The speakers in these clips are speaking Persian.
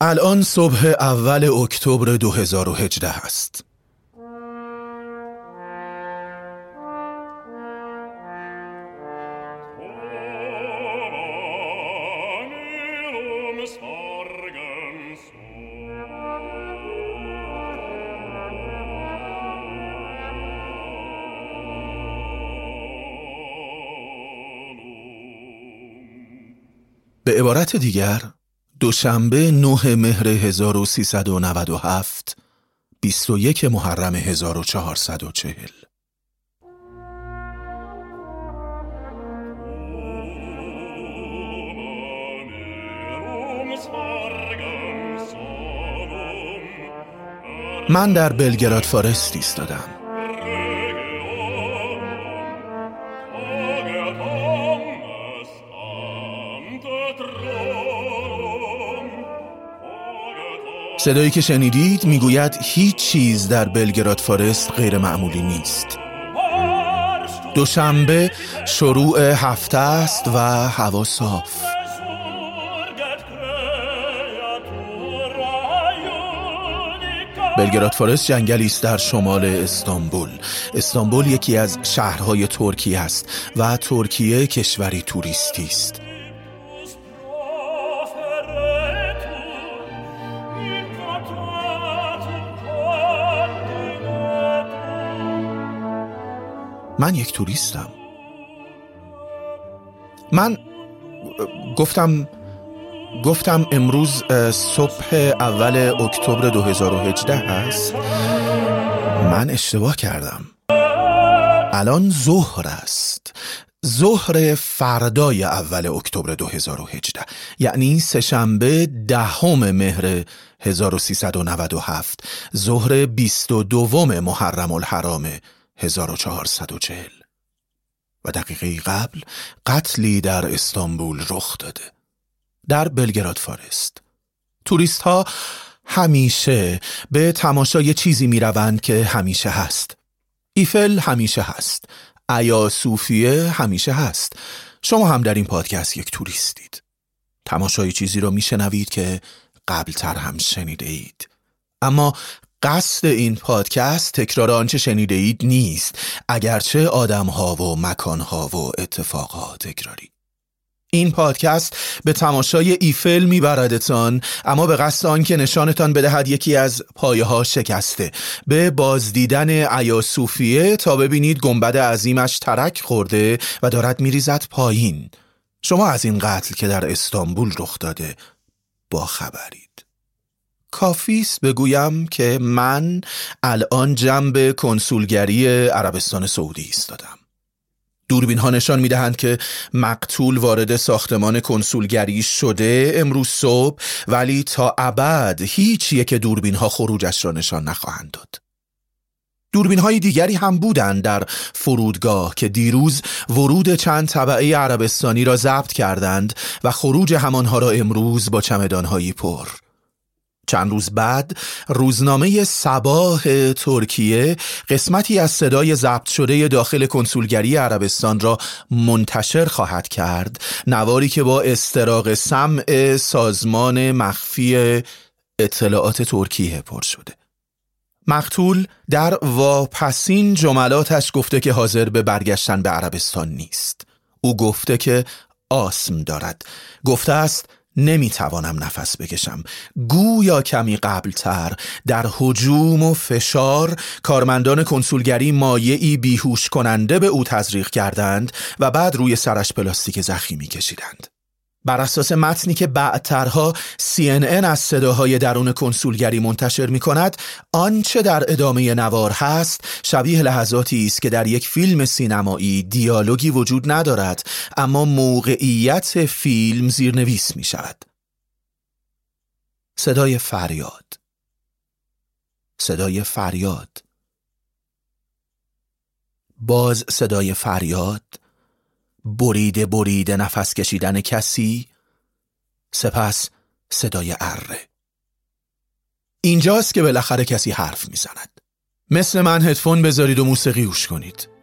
الان صبح اول اکتبر 2018 است. به عبارت دیگر دوشنبه 9 مهر 1397 21 محرم 1440 من در بلگراد فارست ایستادم. صدایی که شنیدید می‌گوید هیچ چیز در بلگراد فارست غیر معمولی نیست. دوشنبه شروع هفته است و هوا صاف. بلگراد فارست جنگلی است در شمال استانبول. استانبول یکی از شهرهای ترکیه است و ترکیه کشوری توریستی است. من یک توریستم. من گفتم گفتم امروز صبح اول اکتبر 2018 هست من اشتباه کردم. الان ظهر است. ظهر فردای اول اکتبر 2018 یعنی سهشنبه دهم مهر 1397 ظهر 22 محرم الحرام 1440 و دقیقه قبل قتلی در استانبول رخ داده در بلگراد فارست. توریست ها همیشه به تماشای چیزی می روند که همیشه هست. ایفل همیشه هست. ایا صوفیه همیشه هست. شما هم در این پادکست یک توریستید. تماشای چیزی رو میشنوید که قبلتر هم شنیده اید. اما قصد این پادکست تکرار آنچه شنیده اید نیست اگرچه آدم ها و مکان ها و اتفاق ها تکراری. این پادکست به تماشای ایفل میبردتان اما به قصد آنکه نشانتان بدهد یکی از پایه ها شکسته. به بازدیدن ایاسوفیه تا ببینید گنبد عظیمش ترک خورده و دارد میریزد پایین. شما از این قتل که در استانبول رخ داده با خبرید کافیست بگویم که من الان جنب کنسولگری عربستان سعودی ایستادم. دوربین ها نشان می دهند که مقتول وارد ساختمان کنسولگری شده امروز صبح ولی تا ابد هیچ یک دوربین ها خروجش را نشان نخواهند داد. دوربین های دیگری هم بودند در فرودگاه که دیروز ورود چند طبعه عربستانی را ضبط کردند و خروج همانها را امروز با چمدانهایی پر. چند روز بعد روزنامه سباه ترکیه قسمتی از صدای ضبط شده داخل کنسولگری عربستان را منتشر خواهد کرد. نواری که با استراق سمع سازمان مخفی اطلاعات ترکیه پر شده. مقتول در واپسین جملاتش گفته که حاضر به برگشتن به عربستان نیست. او گفته که آسم دارد. گفته است نمی‌توانم نفس بکشم. گویا کمی قبلتر در حجوم و فشار کارمندان کنسولگری مایعی بیهوش کننده به او تزریق کردند و بعد روی سرش پلاستیک زخمی کشیدند. بر اساس متنی که بعدترها CNN از صداهای درون کنسولگری منتشر می کند آنچه در ادامه نوار هست شبیه لحظاتی است که در یک فیلم سینمایی دیالوگی وجود ندارد اما موقعیت فیلم زیرنویس می شود صدای فریاد. صدای فریاد. باز صدای فریاد بریده بریده نفس کشیدن کسی؟ سپس صدای اره. اینجاست که بالاخره کسی حرف می‌زند. مثل من هدفون بذارید و موسیقی گوش کنید.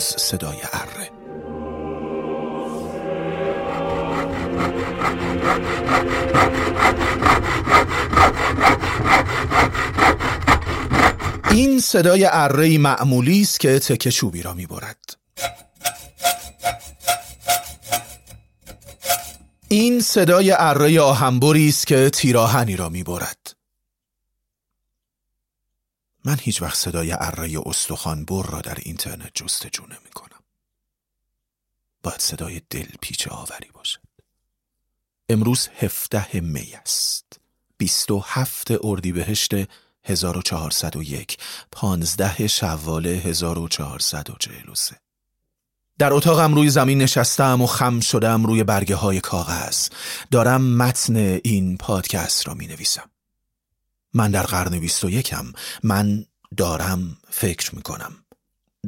باز صدای اره این صدای اره معمولی است که تکه چوبی را می‌برد. این صدای اره آهنبری است که تیراهنی را می‌برد. من هیچ وقت صدای اره استخوان بر را در اینترنت جستجو نمی کنم. باید صدای دل پیچ آوری باشد. امروز هفته می است. بیست و هفت اردیبهشت 1401 پانزده شوال 1443 در اتاقم روی زمین نشستم و خم شدم روی برگه های کاغذ دارم متن این پادکست را می نویسم من در قرن بیست و یکم من دارم فکر می کنم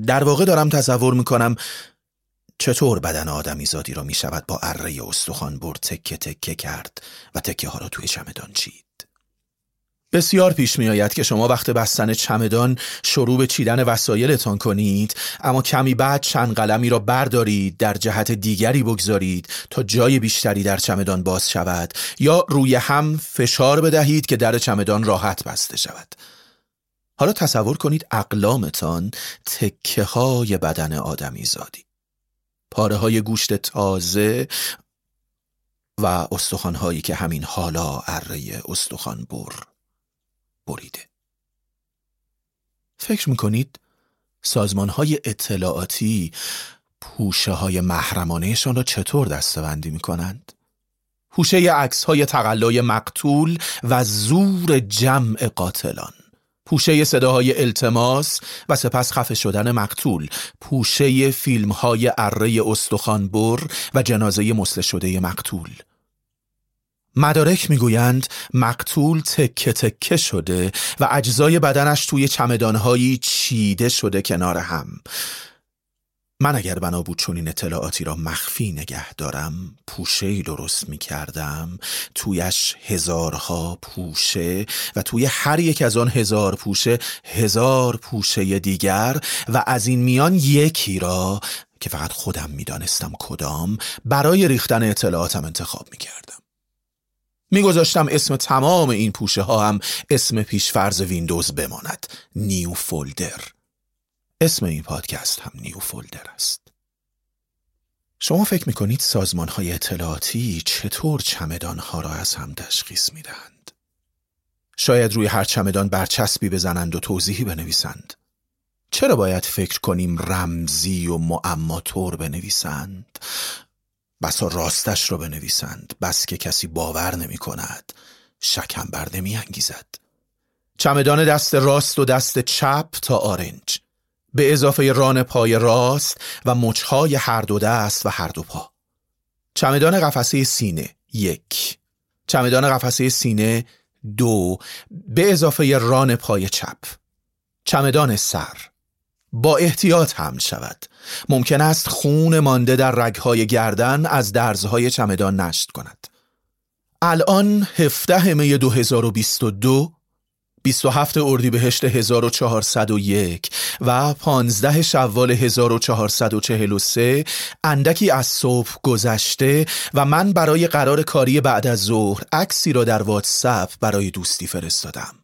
در واقع دارم تصور می کنم چطور بدن آدمی زادی را می شود با اره استخوان بر تکه تکه کرد و تکه ها را توی چمدان چید. بسیار پیش می آید که شما وقت بستن چمدان شروع به چیدن وسایلتان کنید اما کمی بعد چند قلمی را بردارید در جهت دیگری بگذارید تا جای بیشتری در چمدان باز شود یا روی هم فشار بدهید که در چمدان راحت بسته شود. حالا تصور کنید اقلامتان تکه های بدن آدمی زادی پاره های گوشت تازه و استخوان هایی که همین حالا اره استخوان بر. بریده. فکر می‌کنید سازمان های اطلاعاتی پوشه های محرمانهشان را چطور دستبندی می کنند؟ پوشه عکس های تقلای مقتول و زور جمع قاتلان. پوشه صداهای التماس و سپس خفه شدن مقتول. پوشه فیلم های اره استخوانبر و جنازه مسله شده مقتول. مدارک می‌گویند مقتول تکه تکه شده و اجزای بدنش توی چمدانهایی چیده شده کنار هم. من اگر بنا بود چون این اطلاعاتی را مخفی نگه دارم پوشه درست می کردم تویش هزارها پوشه و توی هر یک از آن هزار پوشه هزار پوشه دیگر و از این میان یکی را که فقط خودم می‌دانستم کدام برای ریختن اطلاعاتم انتخاب می کردم میگذاشتم اسم تمام این پوشه ها هم اسم پیشفرز ویندوز بماند. نیو فولدر. اسم این پادکست هم نیو فولدر است. شما فکر می‌کنید سازمان های اطلاعاتی چطور چمدان ها را از هم تشخیص می‌دهند؟ شاید روی هر چمدان برچسبی بزنند و توضیحی بنویسند. چرا باید فکر کنیم رمزی و معماتور بنویسند؟ بسا راستش رو بنویسند بس که کسی باور نمی کند شکم بر نمی انگیزد چمدان دست راست و دست چپ تا آرنج. به اضافه ران پای راست و مچهای هر دو دست و هر دو پا. چمدان قفسه سینه یک. چمدان قفسه سینه دو. به اضافه ران پای چپ. چمدان سر. با احتیاط حمل شود ممکن است خون مانده در رگهای گردن از درزهای چمدان نشت کند الان هفته می 2022 27 اردیبهشت 1401 و 15 شوال 1443 اندکی از صبح گذشته و من برای قرار کاری بعد از ظهر عکسی را در واتساپ برای دوستی فرستادم.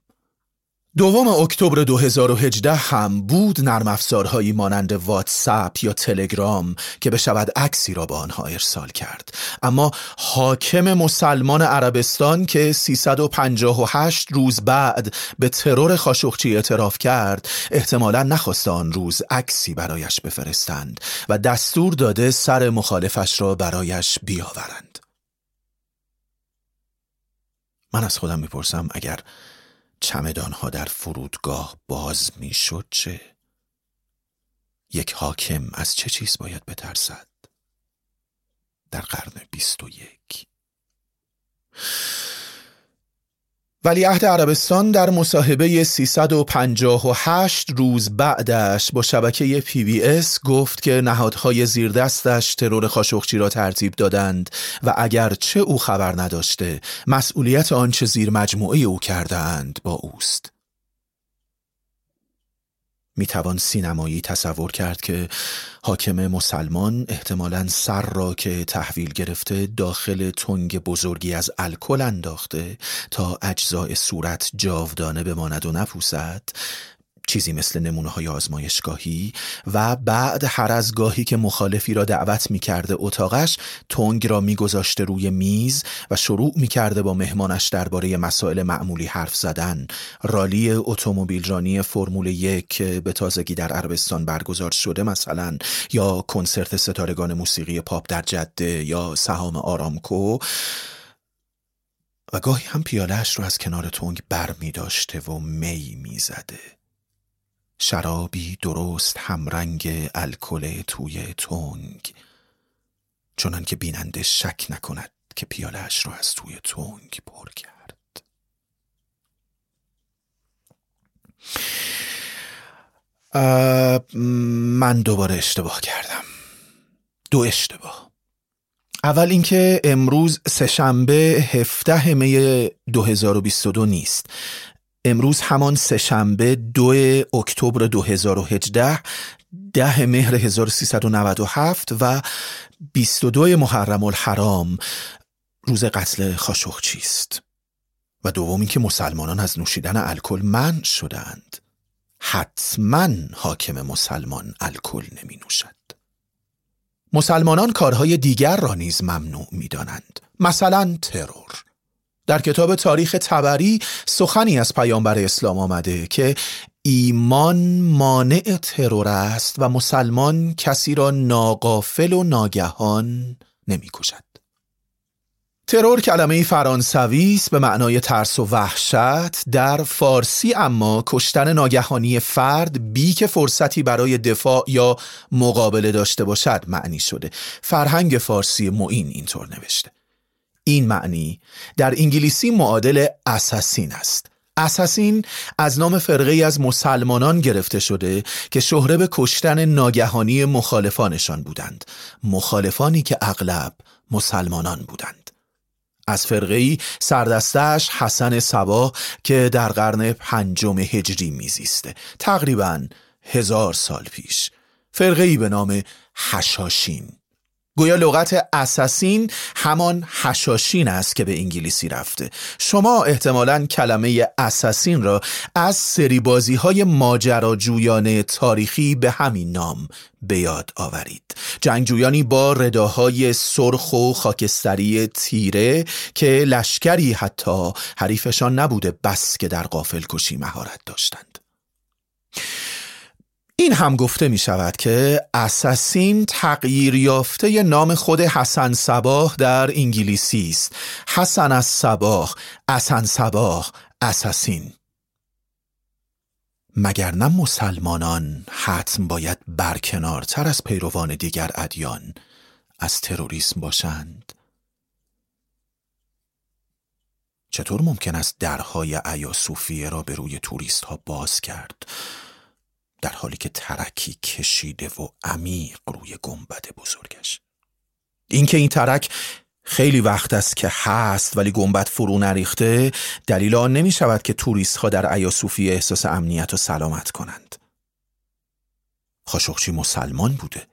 دوم اکتبر 2018 هم بود نرم افزارهایی مانند واتساپ یا تلگرام که بشود عکسی را به آنها ارسال کرد. اما حاکم مسلمان عربستان که 358 روز بعد به ترور خاشخچی اعتراف کرد احتمالا نخواست آن روز عکسی برایش بفرستند و دستور داده سر مخالفش را برایش بیاورند. من از خودم می‌پرسم اگر چمدانها در فرودگاه باز می‌شد چه؟ یک حاکم از چه چیز باید بترسد؟ در قرن بیست و یک ولی عهد عربستان در مصاحبه 358 روز بعدش با شبکه PBS گفت که نهادهای زیردستش ترور خاشقجی را ترتیب دادند و اگر چه او خبر نداشته مسئولیت آنچه زیر مجموعه او کرده اند با اوست. می‌توان سینمایی تصور کرد که حاکم مسلمان احتمالا سر را که تحویل گرفته داخل تنگ بزرگی از الکل انداخته تا اجزای صورت جاودانه بماند و نپوسد چیزی مثل نمونه های آزمایشگاهی و بعد هر از گاهی که مخالفی را دعوت می کرده اتاقش تنگ را می گذاشته روی میز و شروع می کرده با مهمانش درباره مسائل معمولی حرف زدن رالی اتومبیل رانی فرمول یک به تازگی در عربستان برگزار شده مثلا یا کنسرت ستارگان موسیقی پاپ در جده یا سهام آرامکو و گاهی هم پیالش رو از کنار تنگ بر می داشته و می می زده. شرابی درست همرنگ الکل توی تنگ. چنان که بیننده شک نکند که پیالش را از توی تنگ پر کرد. من دوباره اشتباه کردم. دو اشتباه. اول اینکه امروز سهشنبه 17 می 2022 نیست. امروز همان سهشنبه دو اکتبر 2018 ده مهر 1397 و 22 محرم الحرام. روز قتل خاشخچی است و دومی که مسلمانان از نوشیدن الکل من شدند. حتما حاکم مسلمان الکل نمی نوشد. مسلمانان کارهای دیگر را نیز ممنوع می دانند. مثلا ترور. در کتاب تاریخ تبری سخنی از پیامبر اسلام آمده که ایمان مانع ترور است و مسلمان کسی را ناقافل و ناگهان نمی‌کشد. ترور کلمه فرانسوی است به معنای ترس و وحشت در فارسی اما کشتن ناگهانی فرد بی که فرصتی برای دفاع یا مقابله داشته باشد معنی شده فرهنگ فارسی معین اینطور نوشته این معنی. در انگلیسی معادل اساسین است. اساسین از نام فرقه از مسلمانان گرفته شده که شهره به کشتن ناگهانی مخالفانشان بودند. مخالفانی که اغلب مسلمانان بودند. از فرقه سردستش حسن سبا که در قرن پنجم هجری میزیسته. تقریبا هزار سال پیش. فرقه به نام حشاشین گویا لغت اساسین همان هشاشین است که به انگلیسی رفته. شما احتمالا کلمه اساسین را از سری های ماجراجویانه تاریخی به همین نام به یاد آورید. جنگجویانی با رداهای سرخ و خاکستری تیره که لشکری حتی حریفشان نبوده بس که در قافل کشی مهارت داشتند. این هم گفته می شود که اساسین تغییر یافته نام خود حسن سباه در انگلیسی است. حسن از سباه اسن سباه اساسین. مگر نه مسلمانان حتم باید برکنارتر از پیروان دیگر ادیان از تروریسم باشند. چطور ممکن است درهای عیا را به روی توریست ها باز کرد؟ در حالی که ترکی کشیده و عمیق روی گنبد بزرگش. اینکه این ترک خیلی وقت است که هست ولی گنبد فرو نریخته دلیل آن نمی شود که توریست ها در ایاسوفی احساس امنیت و سلامت کنند. خاشخچی مسلمان بوده.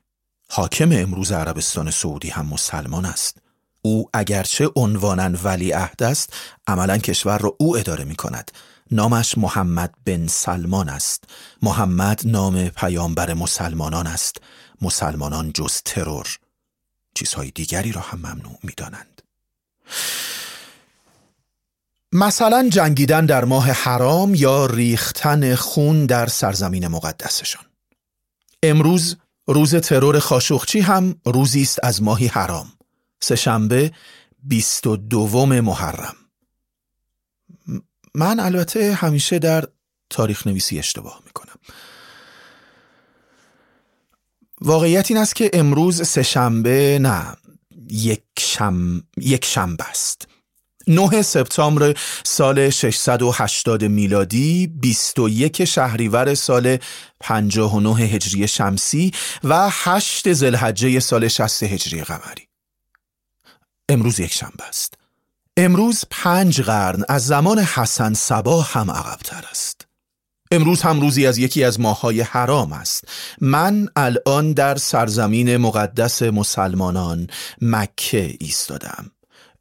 حاکم امروز عربستان سعودی هم مسلمان است. او اگرچه عنوانا ولی عهد است عملا کشور را او اداره می کند نامش محمد بن سلمان است. محمد نام پیامبر مسلمانان است. مسلمانان جز ترور. چیزهای دیگری را هم ممنوع می دانند. مثلا جنگیدن در ماه حرام یا ریختن خون در سرزمین مقدسشان. امروز روز ترور خاشخچی هم روزی است از ماهی حرام. سهشنبه بیست و دوم محرم. من البته همیشه در تاریخ نویسی اشتباه می‌کنم. واقعیت این است که امروز سهشنبه نه یک, شم... یک شنبه است. 9 سپتامبر سال 680 میلادی 21 شهریور سال 59 هجری شمسی و 8 زلحجه سال 60 هجری قمری. امروز یک شنبه است. امروز پنج قرن از زمان حسن سبا هم عقبتر است. امروز هم روزی از یکی از ماههای حرام است. من الان در سرزمین مقدس مسلمانان مکه ایستادم.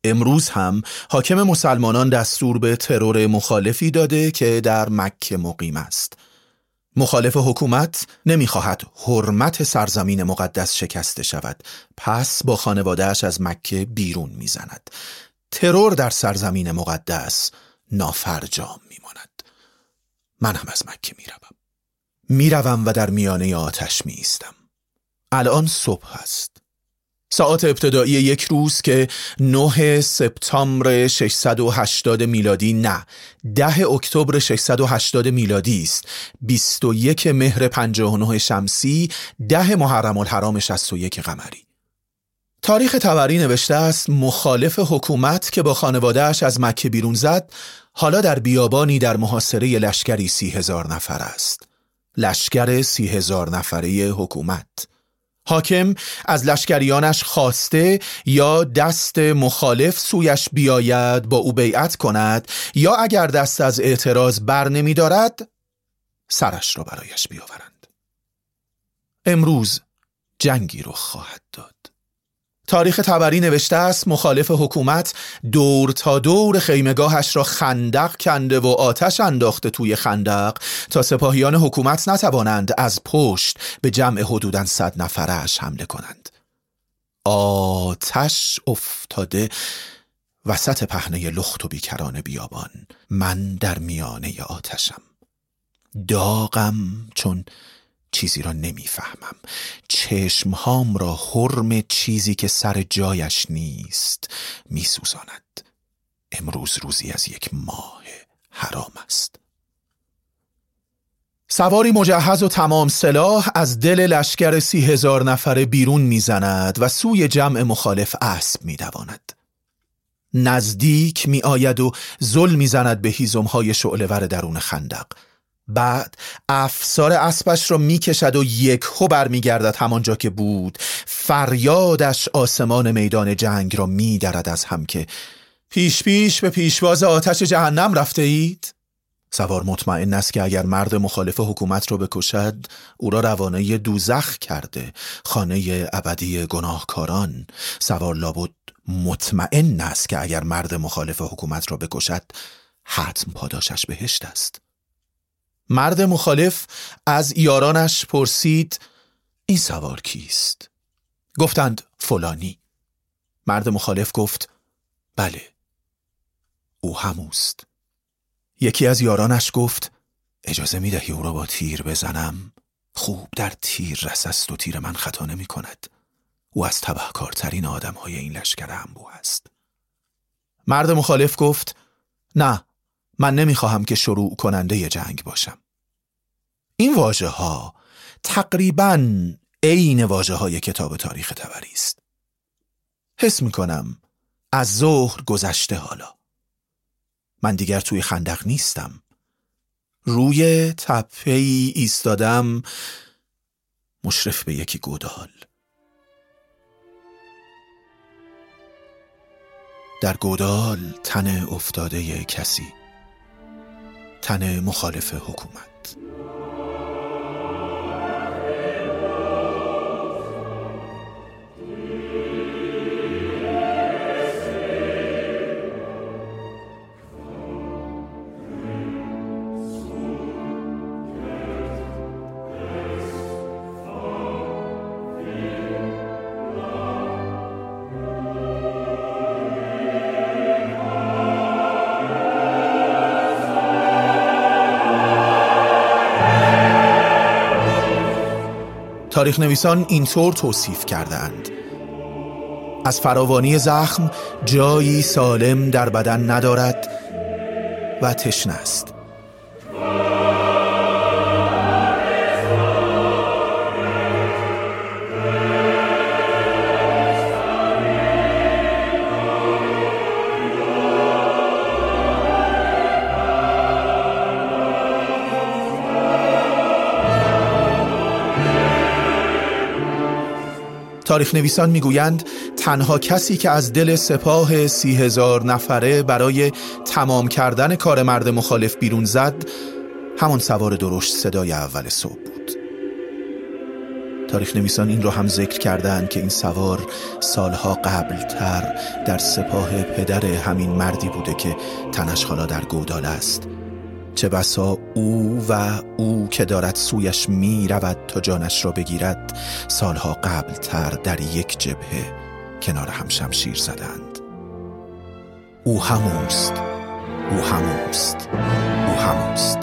امروز هم حاکم مسلمانان دستور به ترور مخالفی داده که در مکه مقیم است. مخالف حکومت نمی‌خواهد حرمت سرزمین مقدس شکسته شود. پس با خانوادهش از مکه بیرون می‌زند. ترور در سرزمین مقدس نافرجام میماند. من هم از مکه می‌روم. می‌روم و در میانه آتش میایستم. الان صبح است. ساعت ابتدایی یک روز که 9 سپتامبر 680 میلادی نه 10 اکتبر 680 میلادی است. 21 مهر 59 شمسی 10 محرم الحرام 61 قمری. تاریخ تبری نوشته است مخالف حکومت که با خانوادهش از مکه بیرون زد حالا در بیابانی در محاصره لشکری سی هزار نفر است. لشکر سی هزار نفره حکومت. حاکم از لشکریانش خواسته یا دست مخالف سویش بیاید با او بیعت کند یا اگر دست از اعتراض بر نمی دارد سرش را برایش بیاورند. امروز جنگی رو خواهد داد. تاریخ تبری نوشته است مخالف حکومت دور تا دور خیمگاهش را خندق کنده و آتش انداخته توی خندق. تا سپاهیان حکومت نتوانند از پشت به جمع حدوداً صد نفرش حمله کنند. آتش افتاده وسط پهنه لخت و بیکران بیابان. من در میانه آتشم. داغم چون چیزی را نمی‌فهمم. چشمهام را حرم چیزی که سر جایش نیست میسوزاند. امروز روزی از یک ماه حرام است. سواری مجهز و تمام سلاح از دل لشکر سی هزار نفره بیرون می‌زند و سوی جمع مخالف اسب میدواند. نزدیک می آید و ظلم می‌زند به هیزمهای شعلور درون خندق. بعد افسار اسبش را می‌کشد و یک هو برمیگردد همانجا که بود. فریادش آسمان میدان جنگ را میدرد از هم که پیش پیش به پیشواز آتش جهنم رفته اید؟ سوار مطمئن است که اگر مرد مخالف حکومت را بکشد او را روانه دوزخ کرده خانه ابدی گناهکاران. سوار لابد مطمئن است که اگر مرد مخالف حکومت را بکشد حتم پاداشش بهشت است. مرد مخالف از یارانش پرسید این سوار کیست؟ گفتند فلانی. مرد مخالف گفت بله او هموست. یکی از یارانش گفت اجازه می دهی او را با تیر بزنم؟ خوب در تیر رس و تیر من خطا نمی کند او از تبهکارترین آدم های این لشکر انبو است. مرد مخالف گفت نه من نمی‌خواهم که شروع کننده جنگ باشم. این واژه ها تقریبا عین واژه های کتاب تاریخ تبری است. حس می کنم از ظهر گذشته حالا. من دیگر توی خندق نیستم. روی تپه ای ایستادم. مشرف به یکی گودال. در گودال تن افتاده کسی. تن مخالف حکومت. تاریخ نویسان اینطور توصیف کردند از فراوانی زخم جایی سالم در بدن ندارد و تشنه است. تاریخ نویسان می‌گویند تنها کسی که از دل سپاه سی هزار نفره برای تمام کردن کار مرد مخالف بیرون زد همان سوار درشت صدای اول صبح بود. تاریخ نویسان این را هم ذکر کردند که این سوار سالها قبلتر در سپاه پدر همین مردی بوده که تنش حالا در گودال است. چه بسا او و او که دارد سویش می رود تا جانش را بگیرد سالها قبلتر در یک جبهه کنار هم شمشیر زدند. او هموست او هموست او هموست.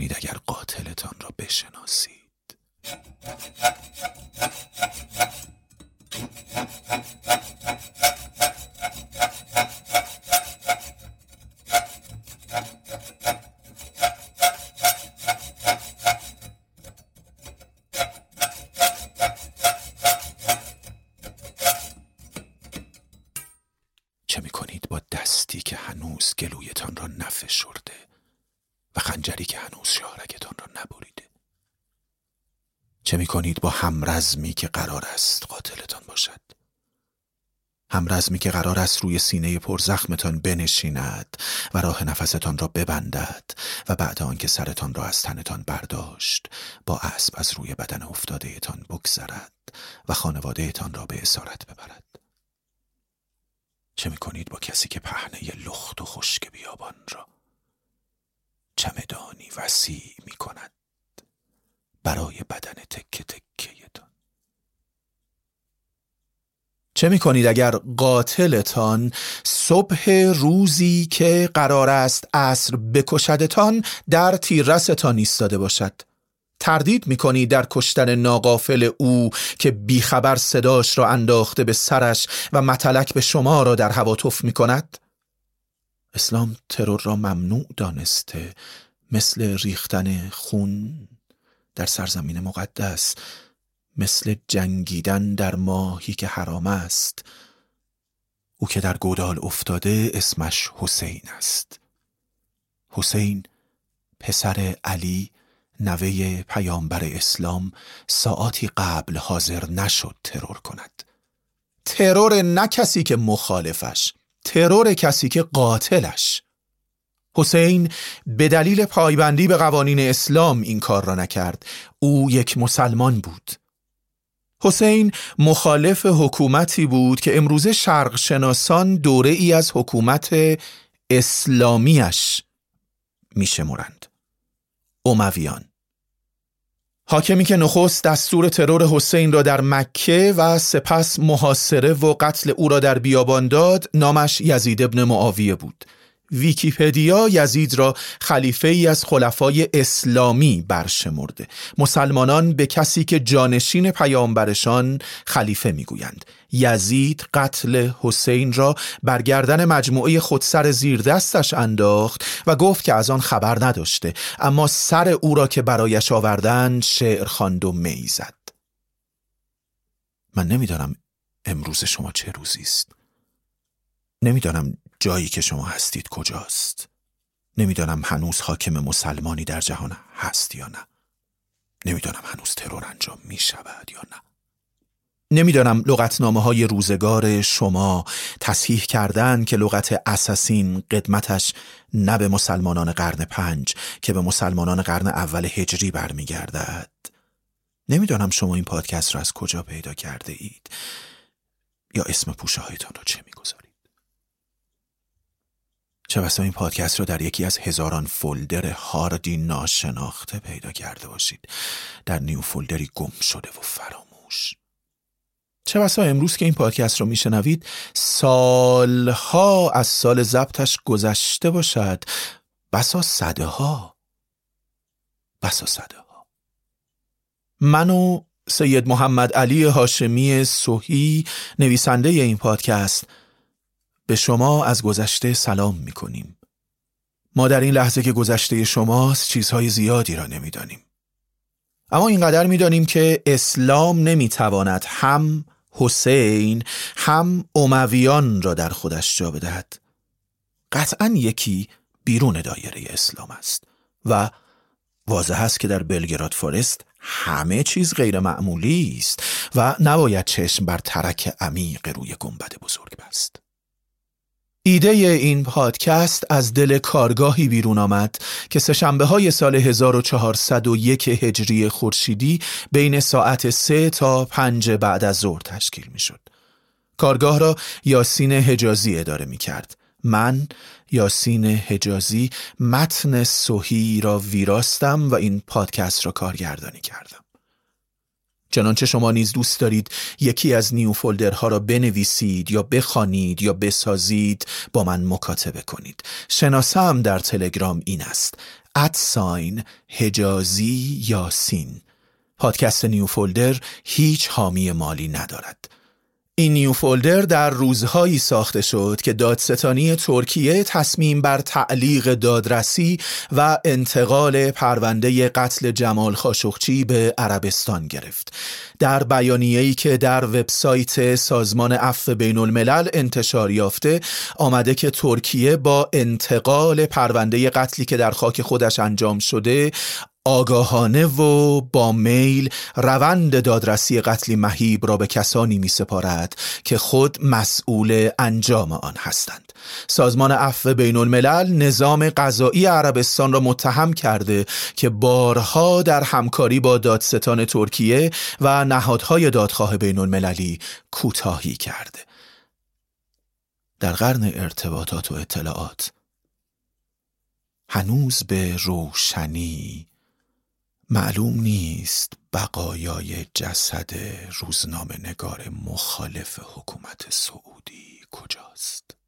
کنید اگر قاتلتان را بشناسید؟ کنید با همرزمی که قرار است قاتلتان باشد. همرزمی که قرار است روی سینه پرزخمتان بنشیند و راه نفستان را ببندد و بعد آنکه سرتان را از تنتان برداشت با اسب از روی بدن افتادهتان بگذرد و خانوادهتان را به اسارت ببرد. چه می کنید با کسی که پهنه لخت و خشک بیابان را؟ چمدانی وسیع می کند برای بدن تکه تکهتان چه می کنید اگر قاتلتان صبح روزی که قرار است عصر بکشدتان در تیررستان ایستاده باشد؟ تردید می کنید در کشتن ناقافل او که بیخبر صداش را انداخته به سرش و متلک به شما را در هوا تف می کند؟ اسلام ترور را ممنوع دانسته مثل ریختن خون. در سرزمین مقدس مثل جنگیدن در ماهی که حرام است. او که در گودال افتاده اسمش حسین است. حسین پسر علی نوه پیامبر اسلام ساعتی قبل حاضر نشد ترور کند. ترور نه کسی که مخالفش ترور کسی که قاتلش. حسین به دلیل پایبندی به قوانین اسلام این کار را نکرد. او یک مسلمان بود. حسین مخالف حکومتی بود که امروزه شرق شناسان دوره ای از حکومت اسلامیش میشمرند امویان حاکمی که نخست دستور ترور حسین را در مکه و سپس محاصره و قتل او را در بیابان داد نامش یزید ابن معاویه بود. ویکیپدیا یزید را خلیفه ای از خلفای اسلامی برشمرده. مسلمانان به کسی که جانشین پیامبرشان خلیفه می‌گویند. یزید قتل حسین را برگردن مجموعه خودسر زیر دستش انداخت و گفت که از آن خبر نداشته. اما سر او را که برایش آوردند شعر خواند و می زد. من نمی‌دانم امروز شما چه روزی است. نمی‌دانم جایی که شما هستید کجاست؟ نمی‌دانم هنوز حاکم مسلمانی در جهان هست یا نه. نمی‌دانم هنوز ترور انجام می شود یا نه. نمی‌دانم لغتنامه های روزگار شما تصحیح کردن که لغت اساسین قدمتش نه به مسلمانان قرن پنج که به مسلمانان قرن اول هجری برمیگردد. نمی‌دانم شما این پادکست را از کجا پیدا کرده اید یا اسم پوشه هایتان را چه می‌گذارید. چه بسا این پادکست را در یکی از هزاران فولدر هاردی ناشناخته پیدا کرده باشید. در نیو فولدری گم شده و فراموش. چه بسا امروز که این پادکست رو میشنوید سالها از سال ضبطش گذشته باشد. بسا صده ها بسا صده ها من و سید محمد علی هاشمی صحی نویسنده این پادکست به شما از گذشته سلام می‌کنیم. ما در این لحظه که گذشته شماست چیزهای زیادی را نمی‌دانیم. اما اینقدر می‌دانیم که اسلام نمی‌تواند هم حسین هم امویان را در خودش جا بدهد. قطعا یکی بیرون دایره اسلام است و واضح است که در بلگراد فارست همه چیز غیر معمولی است و نباید چشم بر ترک عمیق روی گنبد بزرگ بست. ایده این پادکست از دل کارگاهی بیرون آمد که سشنبه های سال 1401 هجری خورشیدی بین ساعت سه تا پنج بعد از ظهر تشکیل می شد. کارگاه را یاسین حجازی اداره می کرد. من یاسین حجازی متن صحی را ویراستم و این پادکست را کارگردانی کردم. چنانچه شما نیز دوست دارید یکی از نیو فولدرها را بنویسید یا بخوانید یا بسازید با من مکاتبه کنید. شناسم در تلگرام این است. ادساین هجازی یاسین. پادکست نیو فولدر هیچ حامی مالی ندارد. این نیو فولدر در روزهایی ساخته شد که دادستانی ترکیه تصمیم بر تعلیق دادرسی و انتقال پرونده قتل جمال خاشخچی به عربستان گرفت. در بیانیه‌ای که در وبسایت سازمان عفو بین الملل انتشار یافته آمده که ترکیه با انتقال پرونده قتلی که در خاک خودش انجام شده آگاهانه و با میل روند دادرسی قتل مهیب را به کسانی می سپارد که خود مسئول انجام آن هستند. سازمان عفو بین الملل نظام قضایی عربستان را متهم کرده که بارها در همکاری با دادستان ترکیه و نهادهای دادخواه بین المللی کوتاهی کرده. در قرن ارتباطات و اطلاعات هنوز به روشنی معلوم نیست بقایای جسد روزنامه نگار مخالف حکومت سعودی کجاست.